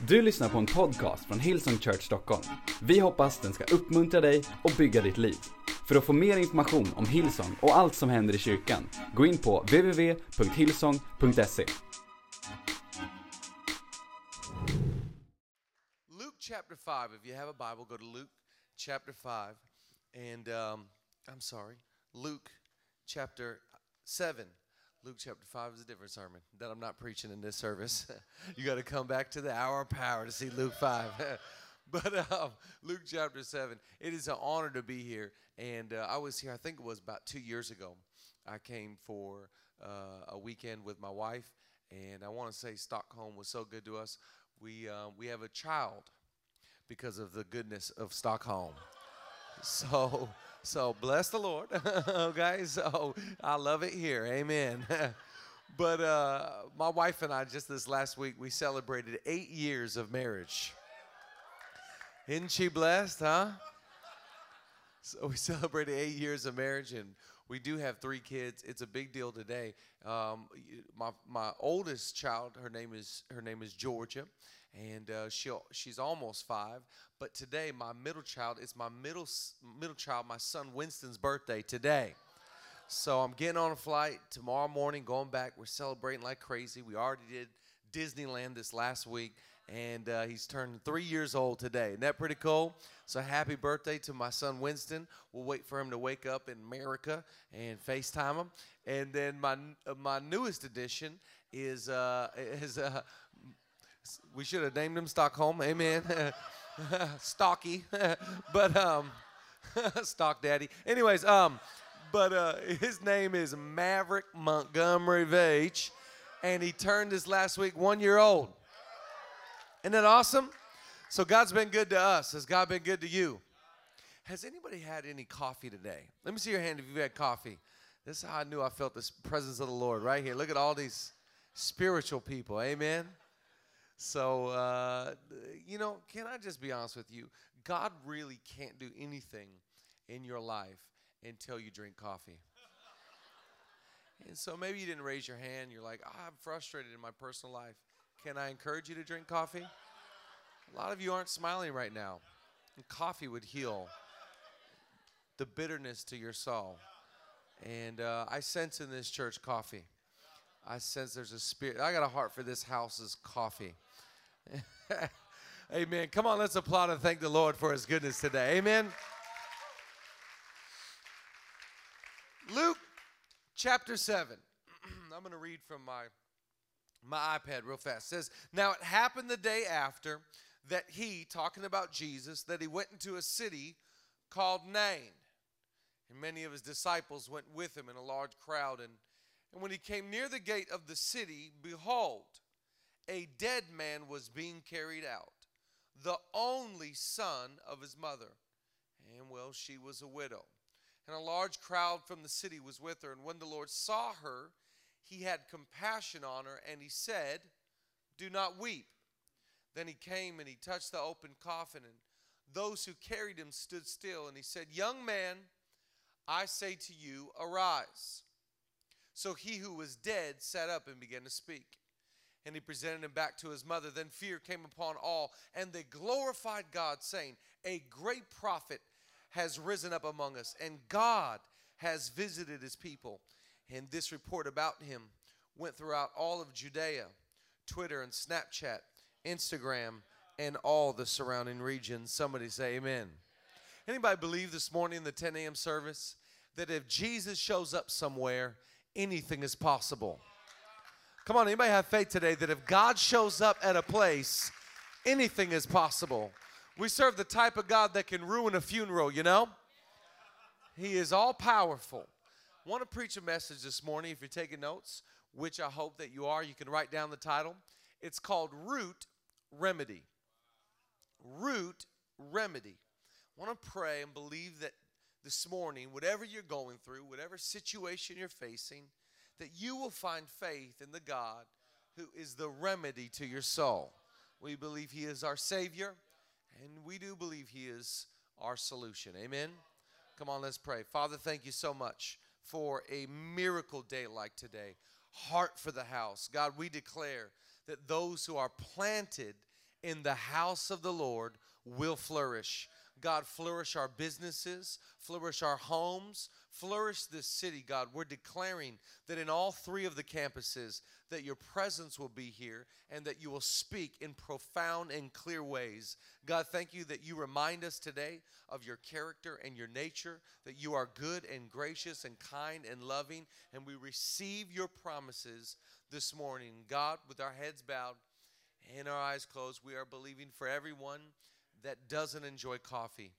Du lyssnar på en podcast från Hillsong Church Stockholm. Vi hoppas den ska uppmuntra dig och bygga ditt liv. För att få mer information om Hillsong och allt som händer i kyrkan, gå in på www.hillsong.se. Luke chapter 5. If you have a Bible, go to Luke chapter 5. And um, I'm sorry, Luke chapter 7. Luke chapter 5 is a different sermon that I'm not preaching in this service. you got to come back to the hour of power to see Luke 5. but um, Luke chapter 7, it is an honor to be here. And uh, I was here, I think it was about two years ago. I came for uh, a weekend with my wife. And I want to say Stockholm was so good to us. We, uh, we have a child because of the goodness of Stockholm. So, so bless the Lord, okay? So I love it here, amen. but uh, my wife and I just this last week we celebrated eight years of marriage. Isn't she blessed, huh? So we celebrated eight years of marriage, and we do have three kids. It's a big deal today. Um, my my oldest child, her name is her name is Georgia, and uh, she she's almost five. But today, my middle child is my middle middle child, my son Winston's birthday today. So I'm getting on a flight tomorrow morning, going back. We're celebrating like crazy. We already did Disneyland this last week, and uh, he's turning three years old today. Isn't that pretty cool? So happy birthday to my son Winston. We'll wait for him to wake up in America and FaceTime him. And then my uh, my newest addition is uh, is uh, we should have named him Stockholm. Amen. Stocky, but um, Stock Daddy. Anyways, um, but uh, his name is Maverick Montgomery Veach, and he turned this last week one year old. Isn't that awesome? So God's been good to us. Has God been good to you? Has anybody had any coffee today? Let me see your hand if you've had coffee. This is how I knew I felt the presence of the Lord right here. Look at all these spiritual people. Amen. So, uh, you know, can I just be honest with you? God really can't do anything in your life until you drink coffee. And so maybe you didn't raise your hand. You're like, oh, I'm frustrated in my personal life. Can I encourage you to drink coffee? A lot of you aren't smiling right now. And coffee would heal the bitterness to your soul. And uh, I sense in this church coffee. I sense there's a spirit. I got a heart for this house's coffee. Amen. Come on, let's applaud and thank the Lord for his goodness today. Amen. Luke chapter 7. I'm going to read from my my iPad real fast. It says, "Now it happened the day after that he, talking about Jesus, that he went into a city called Nain, and many of his disciples went with him in a large crowd. And, and when he came near the gate of the city, behold, a dead man was being carried out, the only son of his mother. And well, she was a widow. And a large crowd from the city was with her. And when the Lord saw her, he had compassion on her, and he said, Do not weep. Then he came and he touched the open coffin, and those who carried him stood still. And he said, Young man, I say to you, arise. So he who was dead sat up and began to speak. And he presented him back to his mother. Then fear came upon all, and they glorified God, saying, A great prophet has risen up among us, and God has visited his people. And this report about him went throughout all of Judea, Twitter and Snapchat, Instagram, and all the surrounding regions. Somebody say amen. Anybody believe this morning in the 10 a.m. service that if Jesus shows up somewhere, anything is possible? Come on, anybody have faith today that if God shows up at a place, anything is possible? We serve the type of God that can ruin a funeral, you know? He is all powerful. I want to preach a message this morning. If you're taking notes, which I hope that you are, you can write down the title. It's called Root Remedy. Root Remedy. I want to pray and believe that this morning, whatever you're going through, whatever situation you're facing, that you will find faith in the God who is the remedy to your soul. We believe He is our Savior, and we do believe He is our solution. Amen. Come on, let's pray. Father, thank you so much for a miracle day like today. Heart for the house. God, we declare that those who are planted in the house of the Lord will flourish. God, flourish our businesses, flourish our homes, flourish this city, God. We're declaring that in all three of the campuses that your presence will be here and that you will speak in profound and clear ways. God, thank you that you remind us today of your character and your nature, that you are good and gracious and kind and loving, and we receive your promises this morning. God, with our heads bowed and our eyes closed, we are believing for everyone that doesn't enjoy coffee.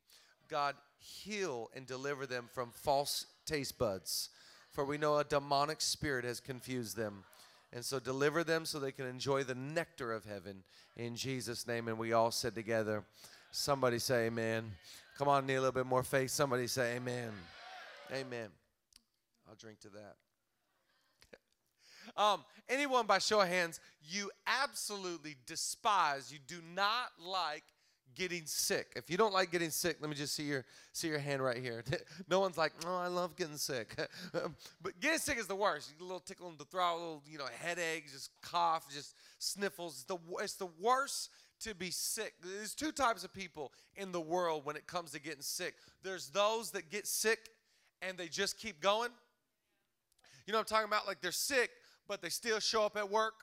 God, heal and deliver them from false taste buds. For we know a demonic spirit has confused them. And so deliver them so they can enjoy the nectar of heaven in Jesus' name. And we all said together, somebody say amen. Come on, need a little bit more faith. Somebody say amen. Amen. I'll drink to that. Um, anyone by show of hands, you absolutely despise, you do not like getting sick. If you don't like getting sick, let me just see your see your hand right here. no one's like, "Oh, I love getting sick." Um, but getting sick is the worst. A little tickle in the throat, a little, you know, headache, just cough, just sniffles. It's the it's the worst to be sick. There's two types of people in the world when it comes to getting sick. There's those that get sick and they just keep going. You know I'm talking about? Like they're sick, but they still show up at work.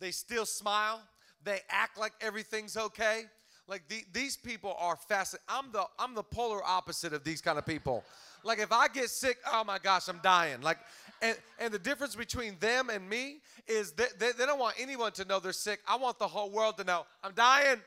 They still smile. They act like everything's okay. Like the, these people are fascinating. I'm the I'm the polar opposite of these kind of people. Like if I get sick, oh my gosh, I'm dying. Like and, and the difference between them and me is that they, they don't want anyone to know they're sick. I want the whole world to know I'm dying.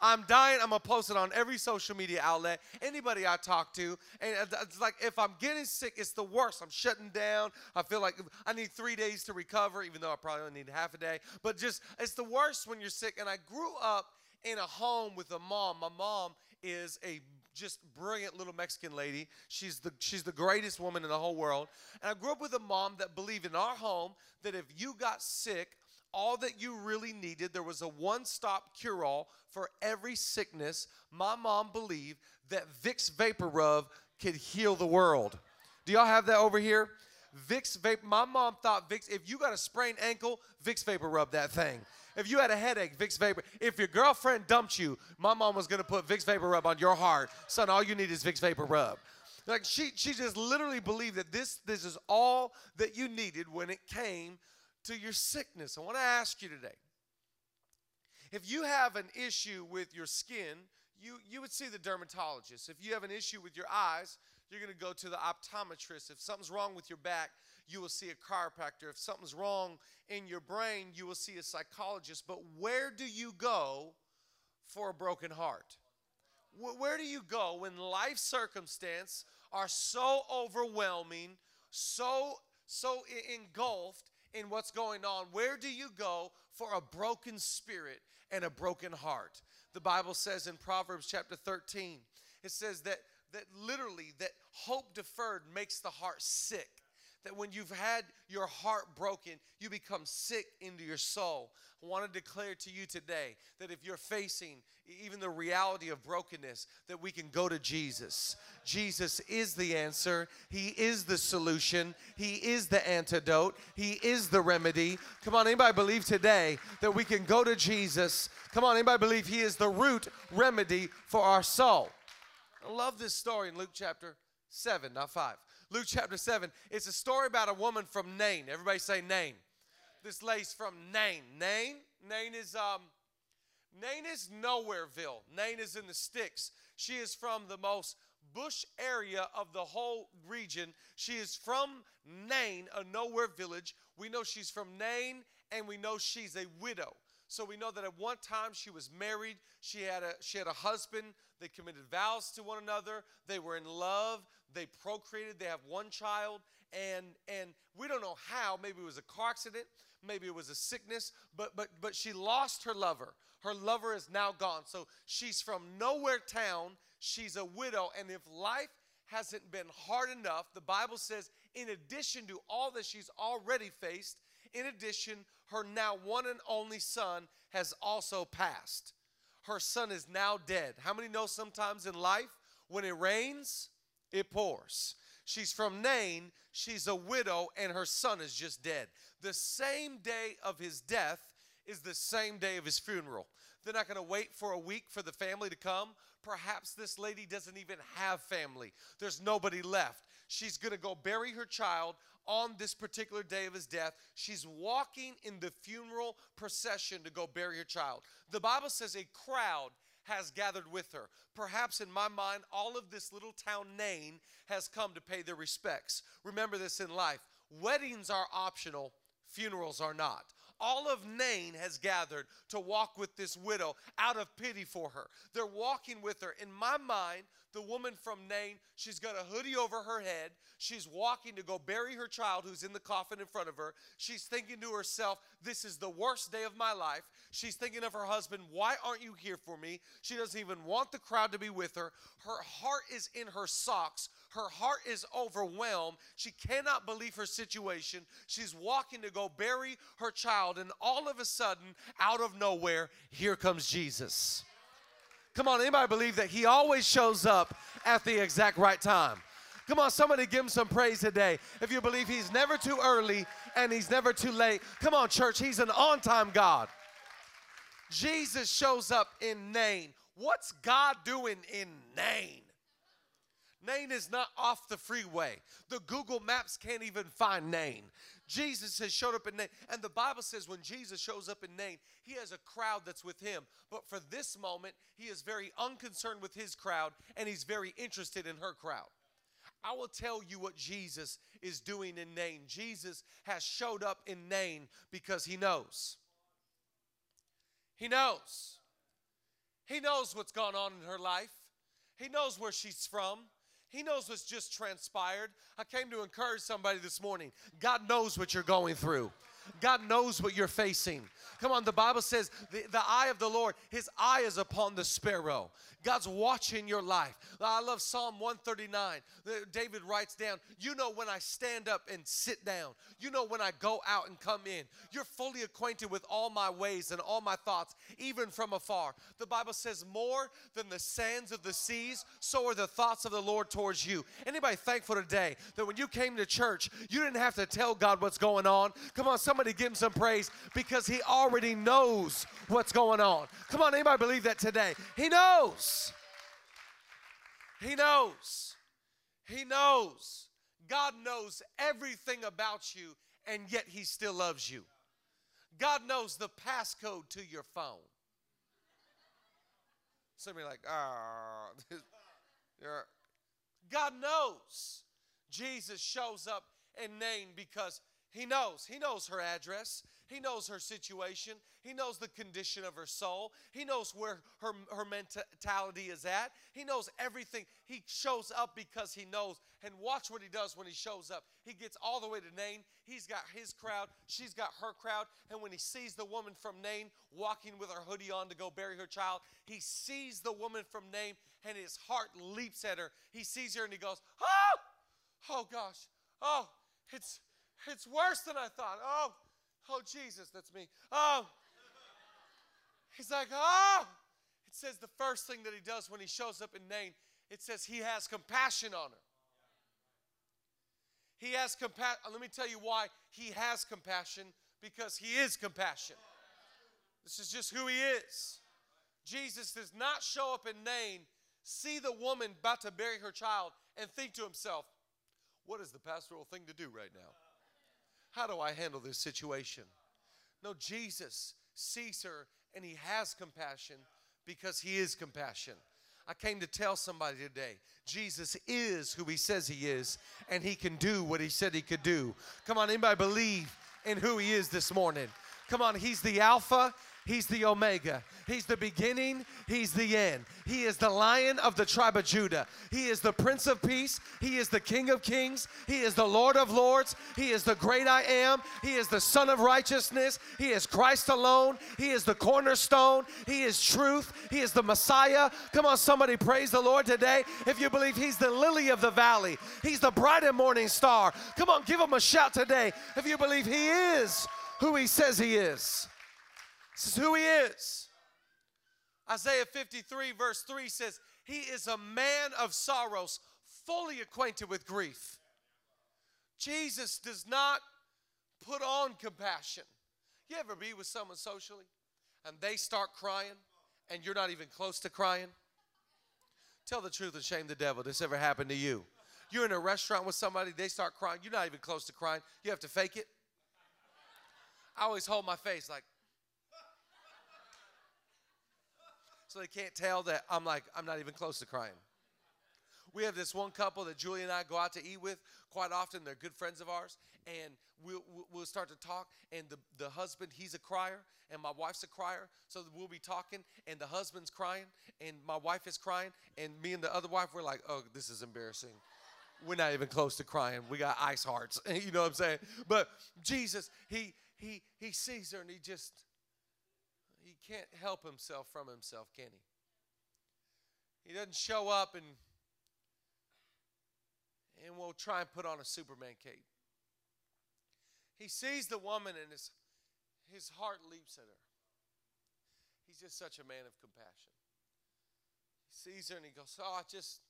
I'm dying. I'm gonna post it on every social media outlet. Anybody I talk to, and it's like if I'm getting sick, it's the worst. I'm shutting down. I feel like I need three days to recover, even though I probably only need half a day. But just it's the worst when you're sick. And I grew up in a home with a mom. My mom is a just brilliant little Mexican lady. She's the she's the greatest woman in the whole world. And I grew up with a mom that believed in our home that if you got sick, all that you really needed, there was a one-stop cure-all for every sickness. My mom believed that Vicks Vapor Rub could heal the world. Do y'all have that over here? Vicks Vapor. My mom thought Vicks. If you got a sprained ankle, Vicks Vapor Rub that thing. If you had a headache, Vicks Vapor. If your girlfriend dumped you, my mom was gonna put Vicks Vapor Rub on your heart. Son, all you need is Vicks Vapor Rub. Like she, she just literally believed that this, this is all that you needed when it came to your sickness. I want to ask you today. If you have an issue with your skin, you, you would see the dermatologist. If you have an issue with your eyes, you're going to go to the optometrist. If something's wrong with your back, you will see a chiropractor. If something's wrong in your brain, you will see a psychologist. But where do you go for a broken heart? Where do you go when life circumstance are so overwhelming, so so engulfed in what's going on? Where do you go for a broken spirit and a broken heart? The Bible says in Proverbs chapter 13, it says that that literally that hope deferred makes the heart sick that when you've had your heart broken, you become sick into your soul. I want to declare to you today that if you're facing even the reality of brokenness, that we can go to Jesus. Jesus is the answer, He is the solution, He is the antidote, He is the remedy. Come on, anybody believe today that we can go to Jesus? Come on, anybody believe He is the root remedy for our soul? I love this story in Luke chapter 7, not 5. Luke chapter 7. It's a story about a woman from Nain. Everybody say Nain. This lady's from Nain. Nain? Nain is um Nain is nowhereville. Nain is in the sticks. She is from the most bush area of the whole region. She is from Nain, a nowhere village. We know she's from Nain and we know she's a widow. So we know that at one time she was married. She had a she had a husband. They committed vows to one another. They were in love. They procreated. They have one child. And and we don't know how. Maybe it was a car accident. Maybe it was a sickness. But but but she lost her lover. Her lover is now gone. So she's from nowhere town. She's a widow. And if life hasn't been hard enough, the Bible says, in addition to all that she's already faced, in addition, her now one and only son has also passed. Her son is now dead. How many know sometimes in life, when it rains, it pours? She's from Nain, she's a widow, and her son is just dead. The same day of his death is the same day of his funeral. They're not going to wait for a week for the family to come. Perhaps this lady doesn't even have family. There's nobody left. She's going to go bury her child on this particular day of his death. She's walking in the funeral procession to go bury her child. The Bible says a crowd has gathered with her. Perhaps in my mind, all of this little town Nain has come to pay their respects. Remember this in life weddings are optional, funerals are not all of Nain has gathered to walk with this widow out of pity for her. They're walking with her. In my mind, the woman from Nain, she's got a hoodie over her head. She's walking to go bury her child who's in the coffin in front of her. She's thinking to herself, This is the worst day of my life. She's thinking of her husband, Why aren't you here for me? She doesn't even want the crowd to be with her. Her heart is in her socks. Her heart is overwhelmed. She cannot believe her situation. She's walking to go bury her child, and all of a sudden, out of nowhere, here comes Jesus. Come on, anybody believe that He always shows up at the exact right time? Come on, somebody give him some praise today. If you believe he's never too early and he's never too late, come on, church, he's an on time God. Jesus shows up in Nain. What's God doing in Nain? Nain is not off the freeway. The Google Maps can't even find Nain. Jesus has showed up in Nain. And the Bible says when Jesus shows up in Nain, he has a crowd that's with him. But for this moment, he is very unconcerned with his crowd and he's very interested in her crowd. I will tell you what Jesus is doing in Nain. Jesus has showed up in Nain because he knows. He knows. He knows what's gone on in her life. He knows where she's from. He knows what's just transpired. I came to encourage somebody this morning. God knows what you're going through. God knows what you're facing. Come on, the Bible says the, the eye of the Lord, his eye is upon the sparrow. God's watching your life. I love Psalm 139. David writes down, You know when I stand up and sit down. You know when I go out and come in. You're fully acquainted with all my ways and all my thoughts, even from afar. The Bible says, More than the sands of the seas, so are the thoughts of the Lord towards you. Anybody thankful today that when you came to church, you didn't have to tell God what's going on? Come on, somebody give him some praise because he already knows what's going on. Come on, anybody believe that today? He knows. He knows. He knows. God knows everything about you, and yet He still loves you. God knows the passcode to your phone. Somebody like, ah, God knows. Jesus shows up in Nain because He knows. He knows her address. He knows her situation. He knows the condition of her soul. He knows where her, her mentality is at. He knows everything. He shows up because he knows. And watch what he does when he shows up. He gets all the way to Nain. He's got his crowd. She's got her crowd. And when he sees the woman from Nain walking with her hoodie on to go bury her child, he sees the woman from Nain and his heart leaps at her. He sees her and he goes, Oh, oh gosh. Oh, it's it's worse than I thought. Oh, Oh, Jesus, that's me. Oh. He's like, oh. It says the first thing that he does when he shows up in Nain, it says he has compassion on her. He has compassion. Uh, let me tell you why he has compassion because he is compassion. This is just who he is. Jesus does not show up in Nain, see the woman about to bury her child, and think to himself, what is the pastoral thing to do right now? How do I handle this situation? No, Jesus sees her and he has compassion because he is compassion. I came to tell somebody today Jesus is who he says he is, and he can do what he said he could do. Come on, anybody believe in who he is this morning? Come on, he's the Alpha He's the Omega. He's the beginning. He's the end. He is the lion of the tribe of Judah. He is the Prince of Peace. He is the King of Kings. He is the Lord of Lords. He is the great I am. He is the Son of Righteousness. He is Christ alone. He is the cornerstone. He is truth. He is the Messiah. Come on, somebody praise the Lord today. If you believe He's the lily of the valley, He's the bright and morning star. Come on, give Him a shout today. If you believe He is who He says He is. This is who he is. Isaiah 53, verse 3 says, He is a man of sorrows, fully acquainted with grief. Jesus does not put on compassion. You ever be with someone socially and they start crying and you're not even close to crying? Tell the truth and shame the devil. This ever happened to you? You're in a restaurant with somebody, they start crying. You're not even close to crying. You have to fake it. I always hold my face like, so they can't tell that I'm like, I'm not even close to crying. We have this one couple that Julie and I go out to eat with quite often. They're good friends of ours. And we'll, we'll start to talk. And the, the husband, he's a crier. And my wife's a crier. So we'll be talking. And the husband's crying. And my wife is crying. And me and the other wife, we're like, oh, this is embarrassing. We're not even close to crying. We got ice hearts. you know what I'm saying? But Jesus, he, he, he sees her and he just, he can't help himself from himself, can he? He doesn't show up and and we'll try and put on a Superman cape. He sees the woman and his, his heart leaps at her. He's just such a man of compassion. He sees her and he goes, Oh, I just,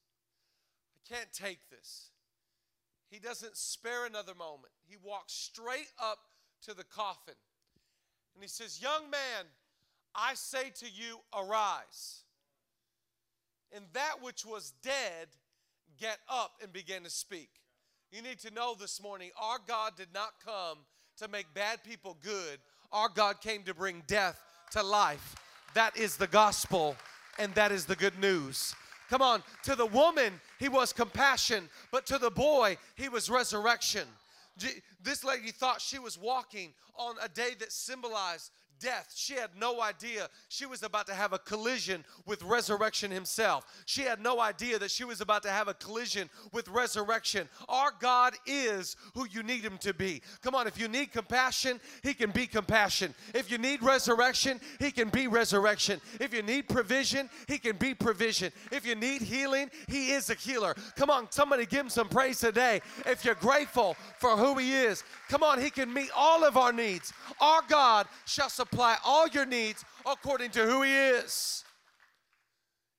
I can't take this. He doesn't spare another moment. He walks straight up to the coffin and he says, Young man, I say to you, arise. And that which was dead get up and begin to speak. You need to know this morning our God did not come to make bad people good, our God came to bring death to life. That is the gospel, and that is the good news. Come on, to the woman, he was compassion, but to the boy, he was resurrection. This lady thought she was walking on a day that symbolized death. She had no idea she was about to have a collision with resurrection himself. She had no idea that she was about to have a collision with resurrection. Our God is who you need him to be. Come on, if you need compassion, he can be compassion. If you need resurrection, he can be resurrection. If you need provision, he can be provision. If you need healing, he is a healer. Come on, somebody give him some praise today. If you're grateful for who he is, come on, he can meet all of our needs. Our God shall supply supply all your needs according to who He is.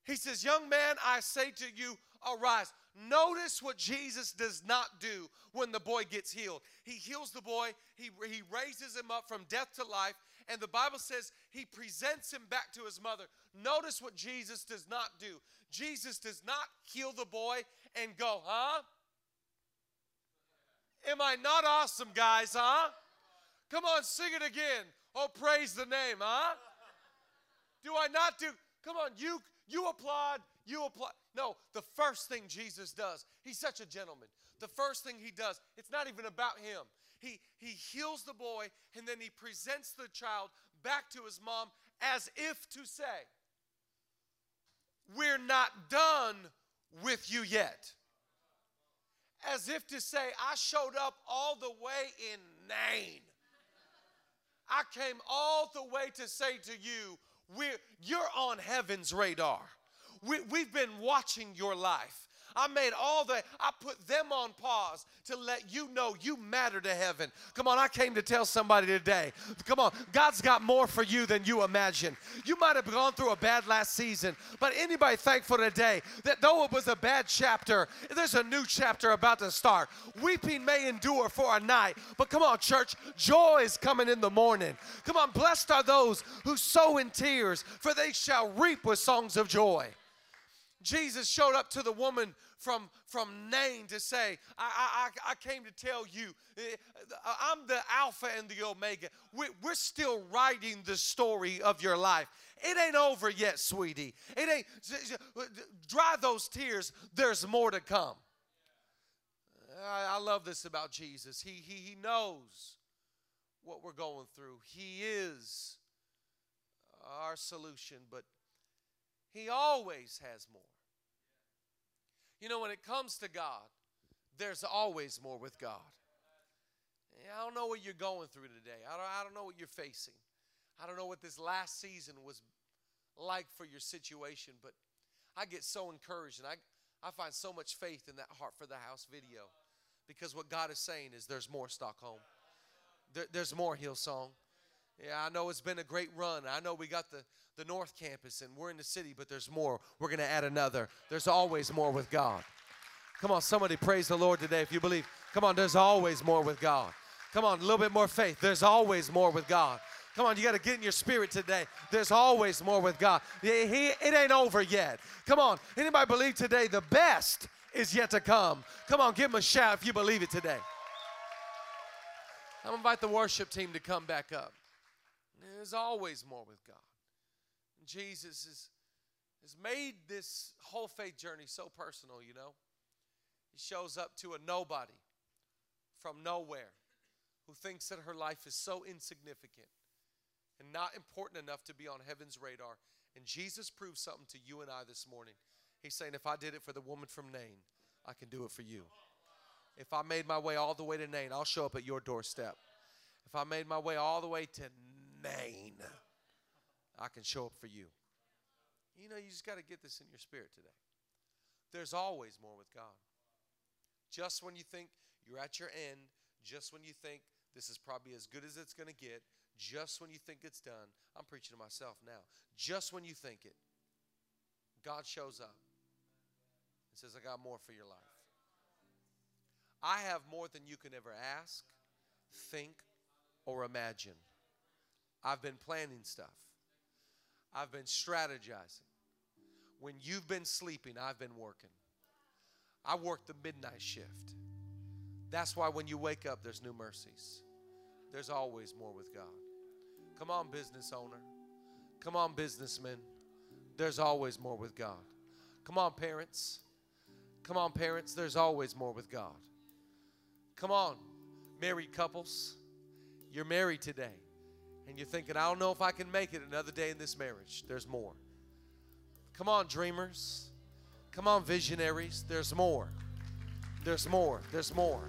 He says, Young man, I say to you, arise. Notice what Jesus does not do when the boy gets healed. He heals the boy, he, he raises him up from death to life, and the Bible says he presents him back to his mother. Notice what Jesus does not do. Jesus does not heal the boy and go, huh? Am I not awesome, guys, huh? Come on, sing it again. Oh, praise the name, huh? Do I not do? Come on, you you applaud, you applaud. No, the first thing Jesus does, he's such a gentleman. The first thing he does, it's not even about him. He he heals the boy and then he presents the child back to his mom as if to say, We're not done with you yet. As if to say, I showed up all the way in Nain I came all the way to say to you, we're, you're on heaven's radar. We, we've been watching your life. I made all the, I put them on pause to let you know you matter to heaven. Come on, I came to tell somebody today. Come on, God's got more for you than you imagine. You might have gone through a bad last season, but anybody thankful today that though it was a bad chapter, there's a new chapter about to start. Weeping may endure for a night, but come on, church, joy is coming in the morning. Come on, blessed are those who sow in tears, for they shall reap with songs of joy. Jesus showed up to the woman from, from Nain to say, I, I, I came to tell you, eh, I'm the Alpha and the Omega. We, we're still writing the story of your life. It ain't over yet, sweetie. It ain't, dry those tears. There's more to come. I, I love this about Jesus. He, he, he knows what we're going through, He is our solution, but He always has more. You know, when it comes to God, there's always more with God. I don't know what you're going through today. I don't, I don't know what you're facing. I don't know what this last season was like for your situation, but I get so encouraged and I, I find so much faith in that Heart for the House video because what God is saying is there's more Stockholm. There, there's more Hillsong. Yeah, I know it's been a great run. I know we got the, the North Campus and we're in the city, but there's more. We're going to add another. There's always more with God. Come on, somebody praise the Lord today if you believe. Come on, there's always more with God. Come on, a little bit more faith. There's always more with God. Come on, you got to get in your spirit today. There's always more with God. It ain't over yet. Come on, anybody believe today the best is yet to come? Come on, give him a shout if you believe it today. I'm gonna invite the worship team to come back up. There's always more with God. Jesus has, has made this whole faith journey so personal, you know. He shows up to a nobody from nowhere who thinks that her life is so insignificant and not important enough to be on heaven's radar. And Jesus proves something to you and I this morning. He's saying, if I did it for the woman from Nain, I can do it for you. If I made my way all the way to Nain, I'll show up at your doorstep. If I made my way all the way to I can show up for you. You know, you just got to get this in your spirit today. There's always more with God. Just when you think you're at your end, just when you think this is probably as good as it's going to get, just when you think it's done, I'm preaching to myself now. Just when you think it, God shows up and says, I got more for your life. I have more than you can ever ask, think, or imagine. I've been planning stuff. I've been strategizing. When you've been sleeping, I've been working. I work the midnight shift. That's why when you wake up, there's new mercies. There's always more with God. Come on, business owner. Come on, businessman. There's always more with God. Come on, parents. Come on, parents. There's always more with God. Come on, married couples. You're married today and you're thinking, I don't know if I can make it another day in this marriage. There's more. Come on, dreamers. Come on, visionaries. There's more. There's more. There's more.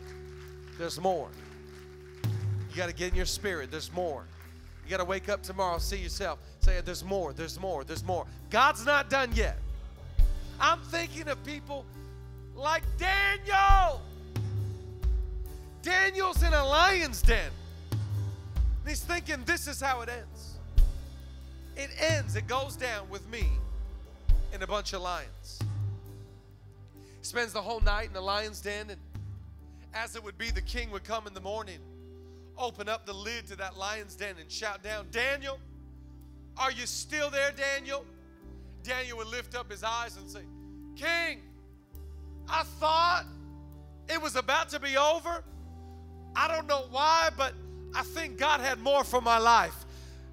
There's more. You got to get in your spirit. There's more. You got to wake up tomorrow, see yourself, say, There's more. There's more. There's more. God's not done yet. I'm thinking of people like Daniel. Daniel's in a lion's den. And he's thinking, this is how it ends. It ends, it goes down with me in a bunch of lions. He spends the whole night in the lion's den, and as it would be, the king would come in the morning, open up the lid to that lion's den, and shout down, Daniel, are you still there, Daniel? Daniel would lift up his eyes and say, King, I thought it was about to be over. I don't know why, but I think God had more for my life.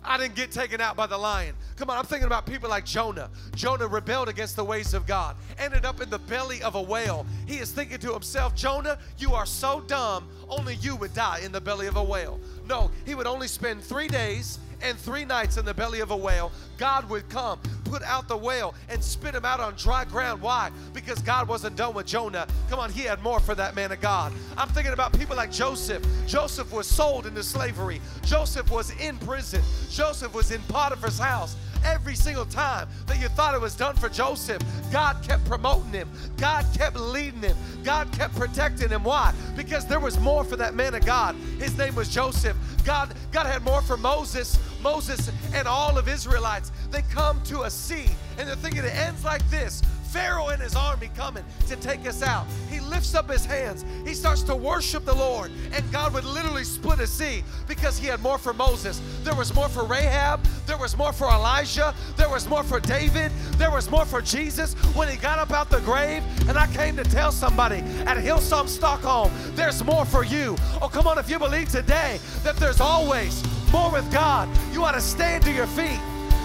I didn't get taken out by the lion. Come on, I'm thinking about people like Jonah. Jonah rebelled against the ways of God, ended up in the belly of a whale. He is thinking to himself, Jonah, you are so dumb, only you would die in the belly of a whale. No, he would only spend three days and three nights in the belly of a whale. God would come, put out the whale, and spit him out on dry ground. Why? Because God wasn't done with Jonah. Come on, he had more for that man of God. I'm thinking about people like Joseph. Joseph was sold into slavery, Joseph was in prison, Joseph was in Potiphar's house every single time that you thought it was done for Joseph, God kept promoting him. God kept leading him. God kept protecting him. Why? Because there was more for that man of God. His name was Joseph. God, God had more for Moses. Moses and all of Israelites. They come to a sea and they're thinking it ends like this. Pharaoh and his army coming to take us out. He lifts up his hands. He starts to worship the Lord, and God would literally split a sea because he had more for Moses. There was more for Rahab. There was more for Elijah. There was more for David. There was more for Jesus when he got up out the grave. And I came to tell somebody at Hillsong Stockholm, there's more for you. Oh, come on, if you believe today that there's always more with God, you ought to stand to your feet.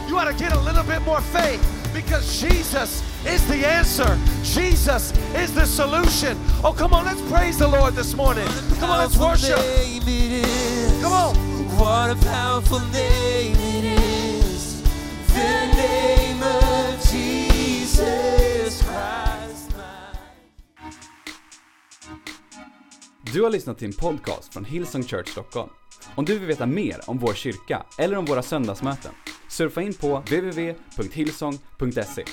You ought to get a little bit more faith because Jesus is the answer. Jesus is the solution. Oh, come on, let's praise the Lord this morning. Come on, let's worship. Name it is. Come on. What a powerful name it is. The name of Jesus Christ. My Du har lyssnat till en podcast från Hillsong Church Stockholm. Om du vill veta mer om vår kyrka eller om våra söndagsmöten, surfa in på www.hillsong.se.